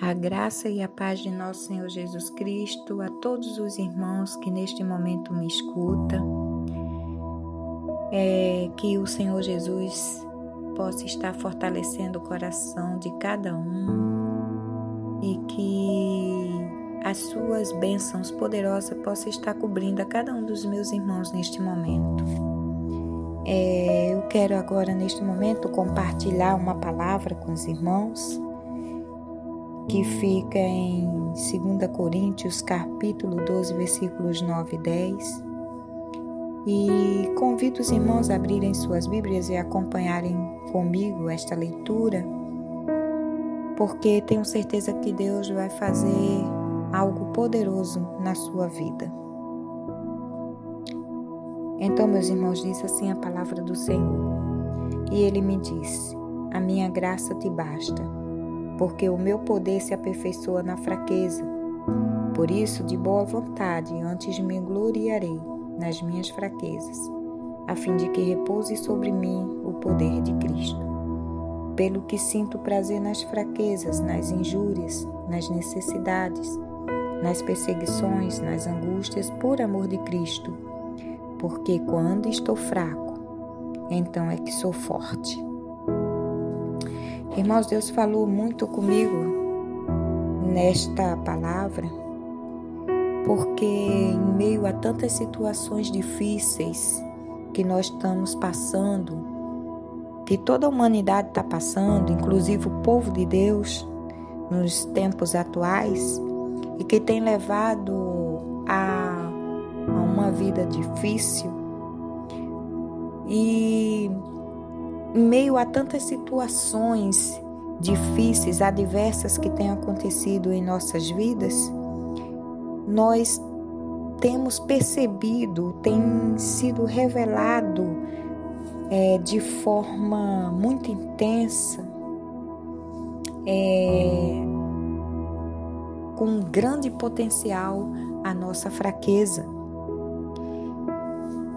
A graça e a paz de nosso Senhor Jesus Cristo a todos os irmãos que neste momento me escutam. É, que o Senhor Jesus possa estar fortalecendo o coração de cada um e que as suas bênçãos poderosas possam estar cobrindo a cada um dos meus irmãos neste momento. É, eu quero agora, neste momento, compartilhar uma palavra com os irmãos que fica em 2 Coríntios, capítulo 12, versículos 9 e 10. E convido os irmãos a abrirem suas Bíblias e acompanharem comigo esta leitura, porque tenho certeza que Deus vai fazer algo poderoso na sua vida. Então, meus irmãos, disse assim a palavra do Senhor. E ele me disse: A minha graça te basta porque o meu poder se aperfeiçoa na fraqueza. Por isso, de boa vontade, antes me gloriarei nas minhas fraquezas, a fim de que repouse sobre mim o poder de Cristo. Pelo que sinto prazer nas fraquezas, nas injúrias, nas necessidades, nas perseguições, nas angústias, por amor de Cristo. Porque quando estou fraco, então é que sou forte. Irmãos, Deus falou muito comigo nesta palavra, porque em meio a tantas situações difíceis que nós estamos passando, que toda a humanidade está passando, inclusive o povo de Deus, nos tempos atuais, e que tem levado a, a uma vida difícil. E meio a tantas situações difíceis, adversas que têm acontecido em nossas vidas, nós temos percebido, tem sido revelado é, de forma muito intensa, é, com grande potencial a nossa fraqueza.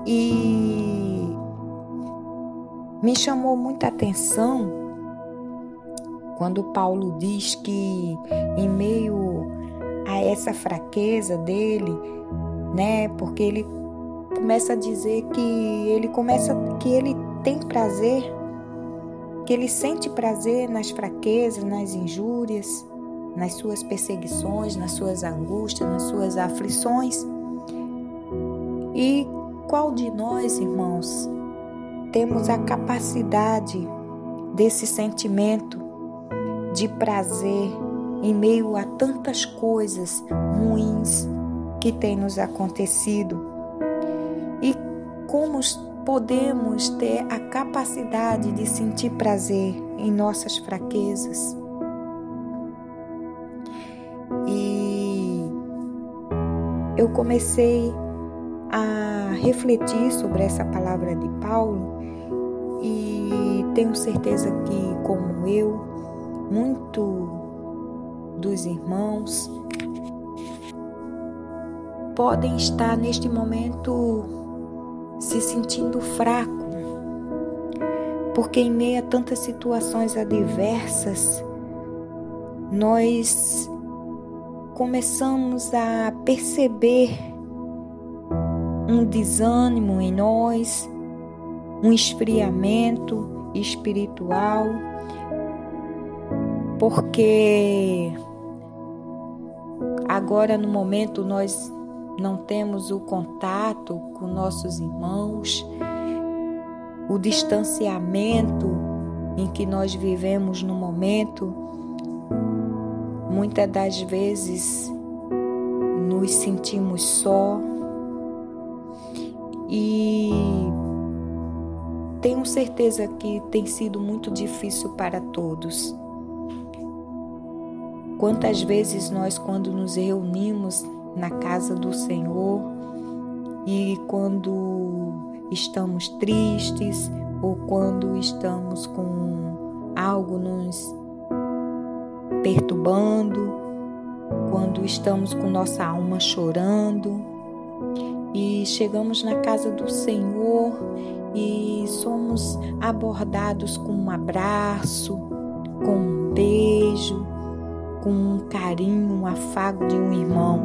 E me chamou muita atenção quando Paulo diz que em meio a essa fraqueza dele, né, porque ele começa a dizer que ele começa que ele tem prazer, que ele sente prazer nas fraquezas, nas injúrias, nas suas perseguições, nas suas angústias, nas suas aflições. E qual de nós, irmãos, temos a capacidade desse sentimento de prazer em meio a tantas coisas ruins que têm nos acontecido. E como podemos ter a capacidade de sentir prazer em nossas fraquezas? E eu comecei a refletir sobre essa palavra de Paulo e tenho certeza que, como eu, muito dos irmãos podem estar neste momento se sentindo fraco, porque em meio a tantas situações adversas, nós começamos a perceber um desânimo em nós, um esfriamento espiritual, porque agora no momento nós não temos o contato com nossos irmãos, o distanciamento em que nós vivemos no momento, muitas das vezes nos sentimos só e tenho certeza que tem sido muito difícil para todos. Quantas vezes nós, quando nos reunimos na casa do Senhor e quando estamos tristes ou quando estamos com algo nos perturbando, quando estamos com nossa alma chorando e chegamos na casa do Senhor e somos abordados com um abraço, com um beijo, com um carinho, um afago de um irmão.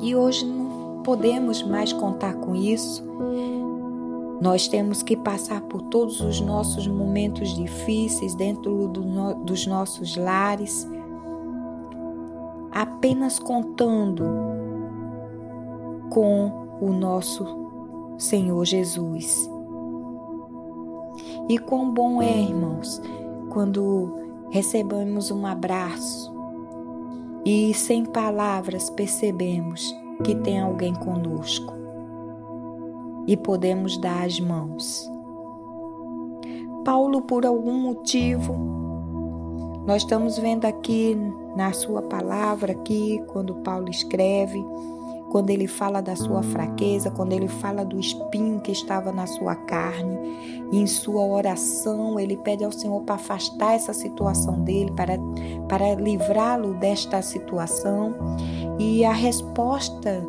E hoje não podemos mais contar com isso. Nós temos que passar por todos os nossos momentos difíceis dentro do no, dos nossos lares, apenas contando com o nosso Senhor Jesus. E quão bom é, irmãos, quando recebemos um abraço e sem palavras percebemos que tem alguém conosco e podemos dar as mãos. Paulo, por algum motivo, nós estamos vendo aqui na sua palavra, aqui, quando Paulo escreve, quando ele fala da sua fraqueza, quando ele fala do espinho que estava na sua carne, e em sua oração ele pede ao Senhor para afastar essa situação dele, para, para livrá-lo desta situação. E a resposta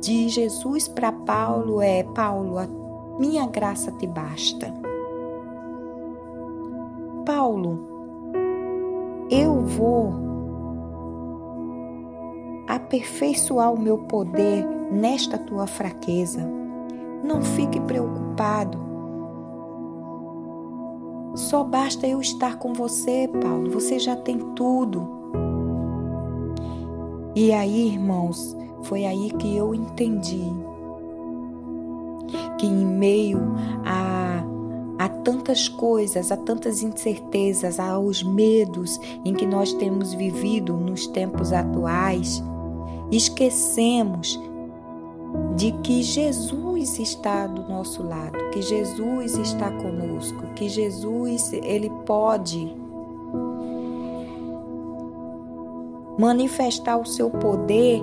de Jesus para Paulo é: Paulo, a minha graça te basta. Paulo, eu vou aperfeiçoar o meu poder nesta tua fraqueza. Não fique preocupado. Só basta eu estar com você, Paulo. Você já tem tudo. E aí, irmãos, foi aí que eu entendi que em meio a, a tantas coisas, a tantas incertezas, aos medos em que nós temos vivido nos tempos atuais, esquecemos de que Jesus está do nosso lado, que Jesus está conosco, que Jesus ele pode manifestar o seu poder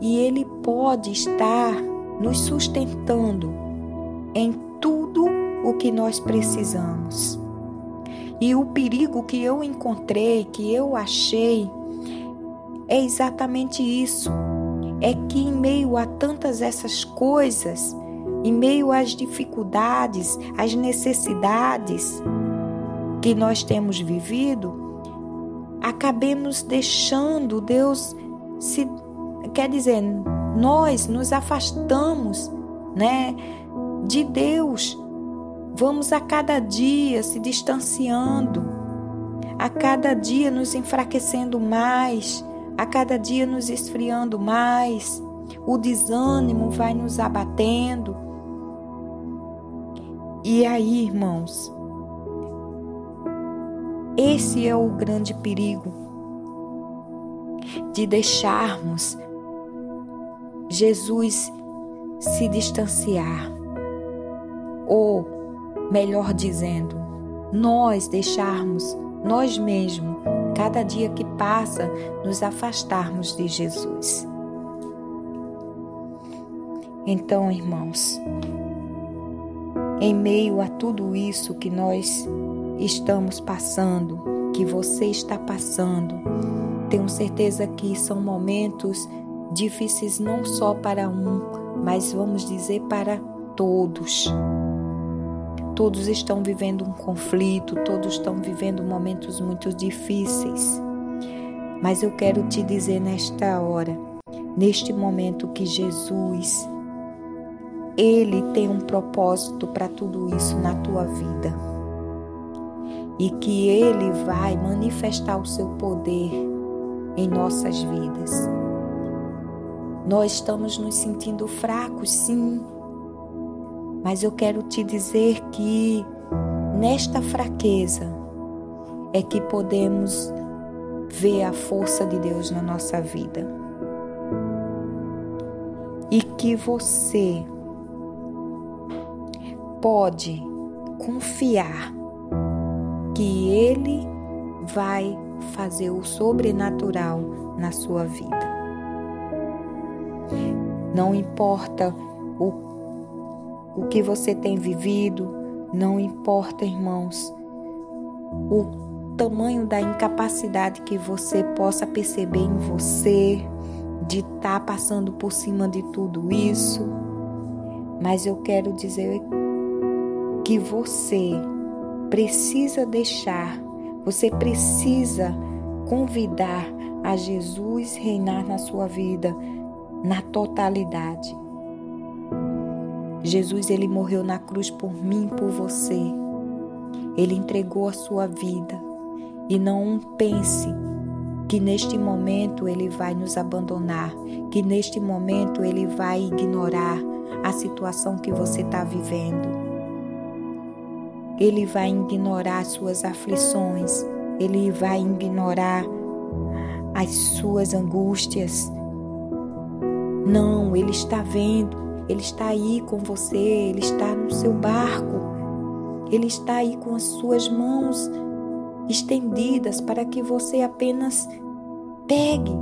e ele pode estar nos sustentando em tudo o que nós precisamos. E o perigo que eu encontrei, que eu achei, é exatamente isso. É que em meio a tantas essas coisas, em meio às dificuldades, às necessidades que nós temos vivido, acabemos deixando Deus se quer dizer, nós nos afastamos, né, de Deus. Vamos a cada dia se distanciando, a cada dia nos enfraquecendo mais, a cada dia nos esfriando mais, o desânimo vai nos abatendo. E aí, irmãos, esse é o grande perigo de deixarmos Jesus se distanciar, ou, melhor dizendo, nós deixarmos nós mesmos cada dia que passa, nos afastarmos de Jesus. Então, irmãos, em meio a tudo isso que nós estamos passando, que você está passando, tenho certeza que são momentos difíceis não só para um, mas vamos dizer para todos. Todos estão vivendo um conflito, todos estão vivendo momentos muito difíceis. Mas eu quero te dizer nesta hora, neste momento, que Jesus, Ele tem um propósito para tudo isso na tua vida. E que Ele vai manifestar o seu poder em nossas vidas. Nós estamos nos sentindo fracos, sim, mas eu quero te dizer que nesta fraqueza é que podemos ver a força de Deus na nossa vida. E que você pode confiar que Ele vai fazer o sobrenatural na sua vida. Não importa o o que você tem vivido, não importa, irmãos, o tamanho da incapacidade que você possa perceber em você de estar tá passando por cima de tudo isso, mas eu quero dizer que você precisa deixar, você precisa convidar a Jesus reinar na sua vida na totalidade. Jesus ele morreu na cruz por mim, por você. Ele entregou a sua vida e não pense que neste momento ele vai nos abandonar, que neste momento ele vai ignorar a situação que você está vivendo. Ele vai ignorar suas aflições, ele vai ignorar as suas angústias. Não, ele está vendo, ele está aí com você, ele está no seu barco, ele está aí com as suas mãos estendidas para que você apenas pegue,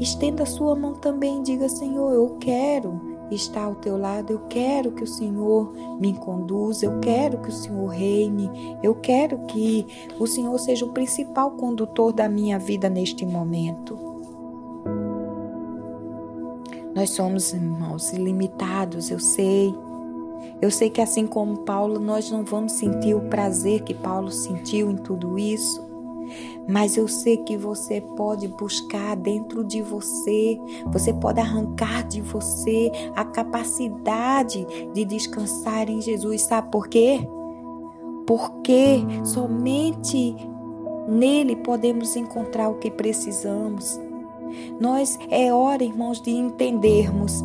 estenda a sua mão também e diga: Senhor, eu quero estar ao teu lado, eu quero que o Senhor me conduza, eu quero que o Senhor reine, eu quero que o Senhor seja o principal condutor da minha vida neste momento. Nós somos irmãos ilimitados, eu sei. Eu sei que assim como Paulo, nós não vamos sentir o prazer que Paulo sentiu em tudo isso. Mas eu sei que você pode buscar dentro de você, você pode arrancar de você a capacidade de descansar em Jesus. Sabe por quê? Porque somente nele podemos encontrar o que precisamos. Nós é hora, irmãos, de entendermos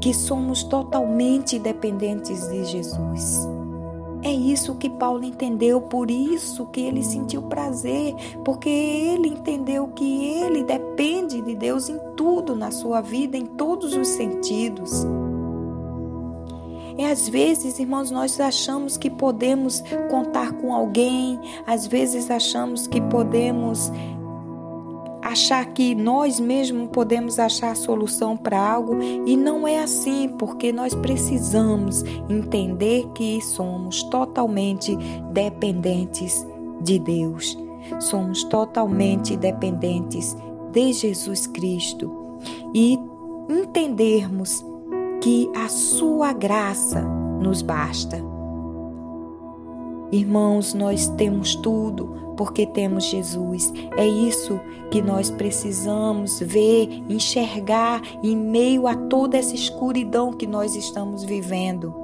que somos totalmente dependentes de Jesus. É isso que Paulo entendeu, por isso que ele sentiu prazer, porque ele entendeu que ele depende de Deus em tudo na sua vida, em todos os sentidos. E às vezes, irmãos, nós achamos que podemos contar com alguém, às vezes achamos que podemos achar que nós mesmos podemos achar solução para algo e não é assim, porque nós precisamos entender que somos totalmente dependentes de Deus. Somos totalmente dependentes de Jesus Cristo e entendermos que a sua graça nos basta. Irmãos, nós temos tudo porque temos Jesus. É isso que nós precisamos ver, enxergar em meio a toda essa escuridão que nós estamos vivendo.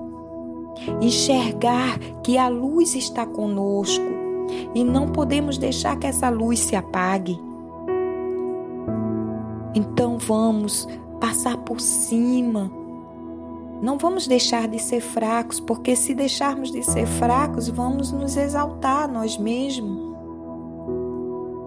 Enxergar que a luz está conosco e não podemos deixar que essa luz se apague. Então vamos passar por cima não vamos deixar de ser fracos, porque se deixarmos de ser fracos, vamos nos exaltar nós mesmos.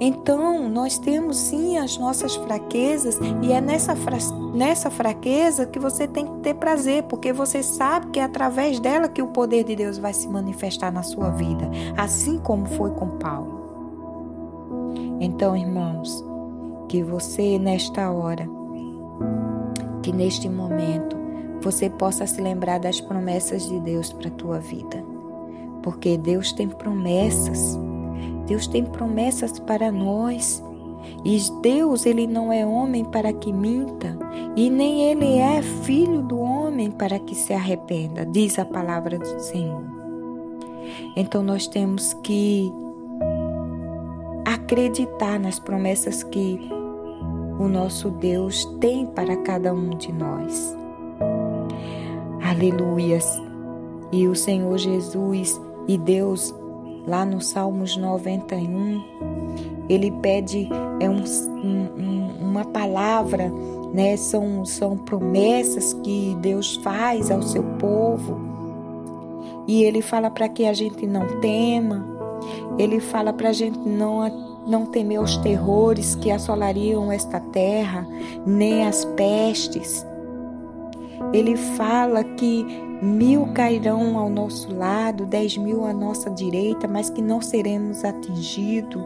Então, nós temos sim as nossas fraquezas, e é nessa, fra nessa fraqueza que você tem que ter prazer, porque você sabe que é através dela que o poder de Deus vai se manifestar na sua vida, assim como foi com Paulo. Então, irmãos, que você nesta hora, que neste momento, você possa se lembrar das promessas de Deus para a tua vida. Porque Deus tem promessas. Deus tem promessas para nós. E Deus, ele não é homem para que minta, e nem ele é filho do homem para que se arrependa, diz a palavra do Senhor. Então nós temos que acreditar nas promessas que o nosso Deus tem para cada um de nós. Aleluias. E o Senhor Jesus e Deus, lá no Salmos 91, ele pede é um, um, uma palavra, né? São, são promessas que Deus faz ao seu povo. E ele fala para que a gente não tema, ele fala para a gente não não temer os terrores que assolariam esta terra, nem as pestes, ele fala que mil cairão ao nosso lado, dez mil à nossa direita, mas que não seremos atingidos.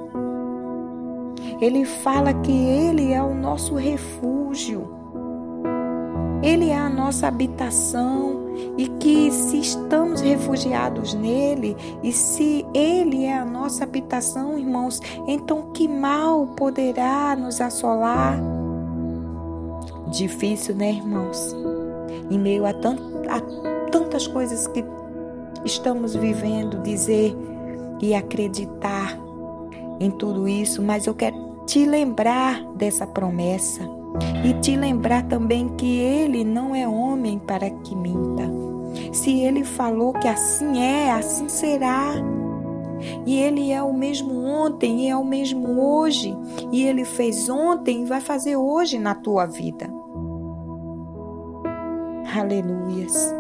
Ele fala que Ele é o nosso refúgio, Ele é a nossa habitação e que se estamos refugiados nele e se Ele é a nossa habitação, irmãos, então que mal poderá nos assolar? Difícil, né, irmãos? Em meio a, tant, a tantas coisas que estamos vivendo, dizer e acreditar em tudo isso, mas eu quero te lembrar dessa promessa e te lembrar também que Ele não é homem para que minta. Se Ele falou que assim é, assim será. E Ele é o mesmo ontem e é o mesmo hoje. E Ele fez ontem e vai fazer hoje na tua vida. Aleluias.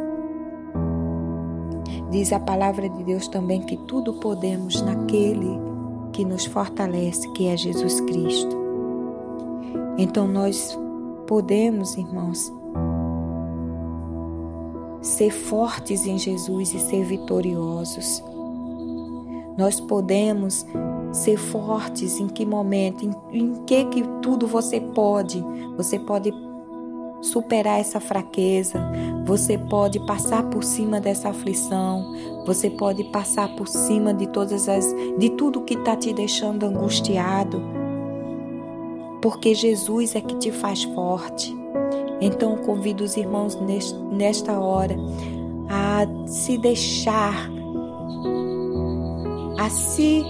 Diz a palavra de Deus também que tudo podemos naquele que nos fortalece, que é Jesus Cristo. Então nós podemos, irmãos, ser fortes em Jesus e ser vitoriosos. Nós podemos ser fortes em que momento, em, em que que tudo você pode. Você pode superar essa fraqueza, você pode passar por cima dessa aflição, você pode passar por cima de todas as de tudo que está te deixando angustiado. Porque Jesus é que te faz forte. Então convido os irmãos nesta hora a se deixar, a se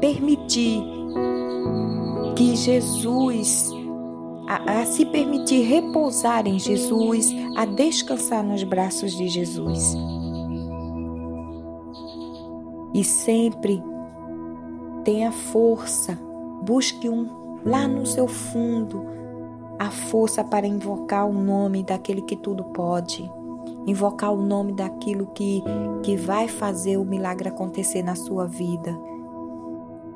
permitir que Jesus a, a, se permitir repousar em Jesus, a descansar nos braços de Jesus. E sempre tenha força, busque um lá no seu fundo a força para invocar o nome daquele que tudo pode, invocar o nome daquilo que, que vai fazer o milagre acontecer na sua vida.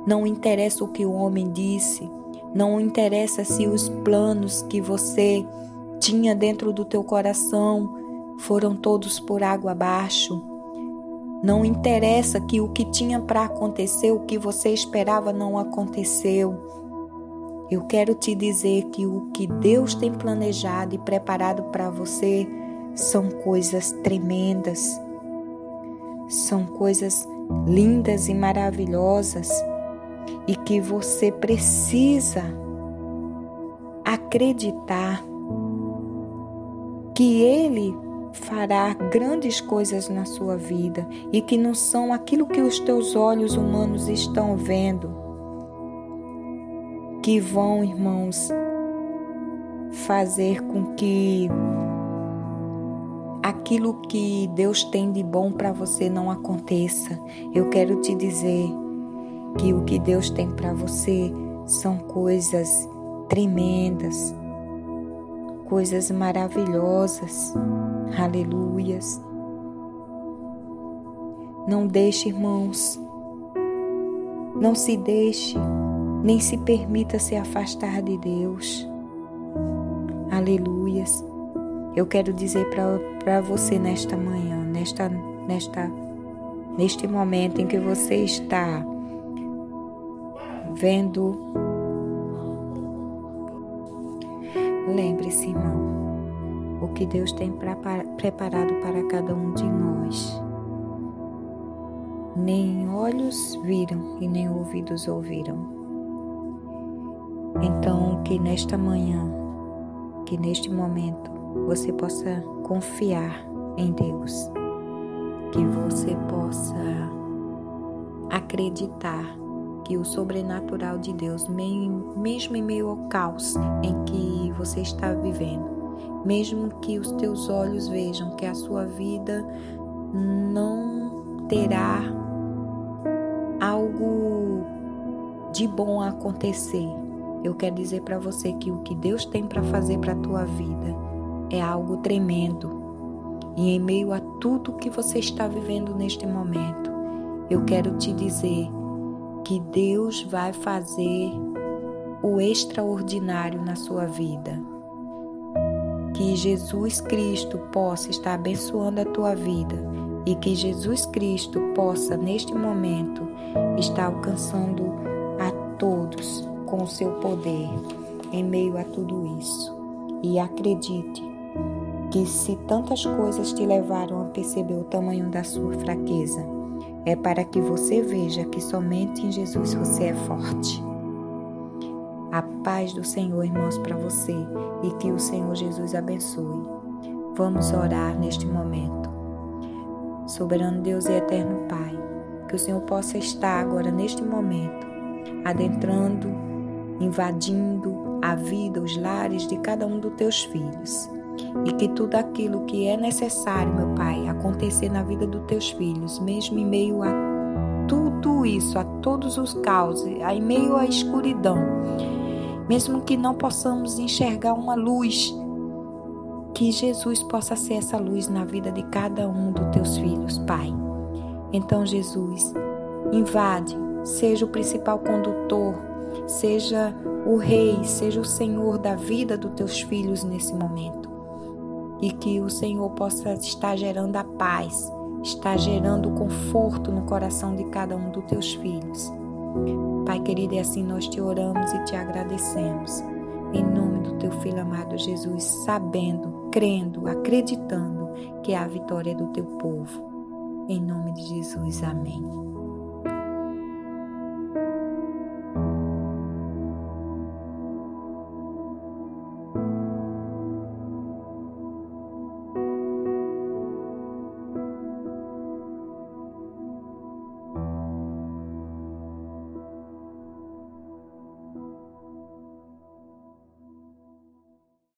Não interessa o que o homem disse, não interessa se os planos que você tinha dentro do teu coração foram todos por água abaixo. Não interessa que o que tinha para acontecer, o que você esperava não aconteceu. Eu quero te dizer que o que Deus tem planejado e preparado para você são coisas tremendas, são coisas lindas e maravilhosas e que você precisa acreditar que Ele fará grandes coisas na sua vida e que não são aquilo que os teus olhos humanos estão vendo, que vão, irmãos, fazer com que aquilo que Deus tem de bom para você não aconteça. Eu quero te dizer que o que Deus tem para você são coisas tremendas, coisas maravilhosas. Aleluias. Não deixe, irmãos, não se deixe, nem se permita se afastar de Deus. Aleluias. Eu quero dizer para você nesta manhã, nesta, nesta, neste momento em que você está vendo. Lembre-se, irmão, o que Deus tem preparado para cada um de nós. Nem olhos viram e nem ouvidos ouviram. Então, que nesta manhã, que neste momento, você possa confiar em Deus, que você possa acreditar que o sobrenatural de Deus, mesmo em meio ao caos em que você está vivendo, mesmo que os teus olhos vejam que a sua vida não terá algo de bom a acontecer, eu quero dizer para você que o que Deus tem para fazer para a tua vida é algo tremendo. E em meio a tudo que você está vivendo neste momento, eu quero te dizer que Deus vai fazer o extraordinário na sua vida. Que Jesus Cristo possa estar abençoando a tua vida e que Jesus Cristo possa, neste momento, estar alcançando a todos com o seu poder em meio a tudo isso. E acredite que se tantas coisas te levaram a perceber o tamanho da sua fraqueza, é para que você veja que somente em Jesus você é forte. A paz do Senhor, irmãos, para você e que o Senhor Jesus abençoe. Vamos orar neste momento. Soberano Deus e eterno Pai, que o Senhor possa estar agora neste momento, adentrando invadindo a vida, os lares de cada um dos teus filhos. E que tudo aquilo que é necessário, meu Pai, acontecer na vida dos teus filhos, mesmo em meio a tudo isso, a todos os caos, em meio à escuridão, mesmo que não possamos enxergar uma luz, que Jesus possa ser essa luz na vida de cada um dos teus filhos, Pai. Então, Jesus, invade, seja o principal condutor, seja o Rei, seja o Senhor da vida dos teus filhos nesse momento. E que o Senhor possa estar gerando a paz, estar gerando conforto no coração de cada um dos teus filhos. Pai querido, e assim nós te oramos e te agradecemos. Em nome do teu filho amado Jesus, sabendo, crendo, acreditando que a vitória é do teu povo. Em nome de Jesus, amém.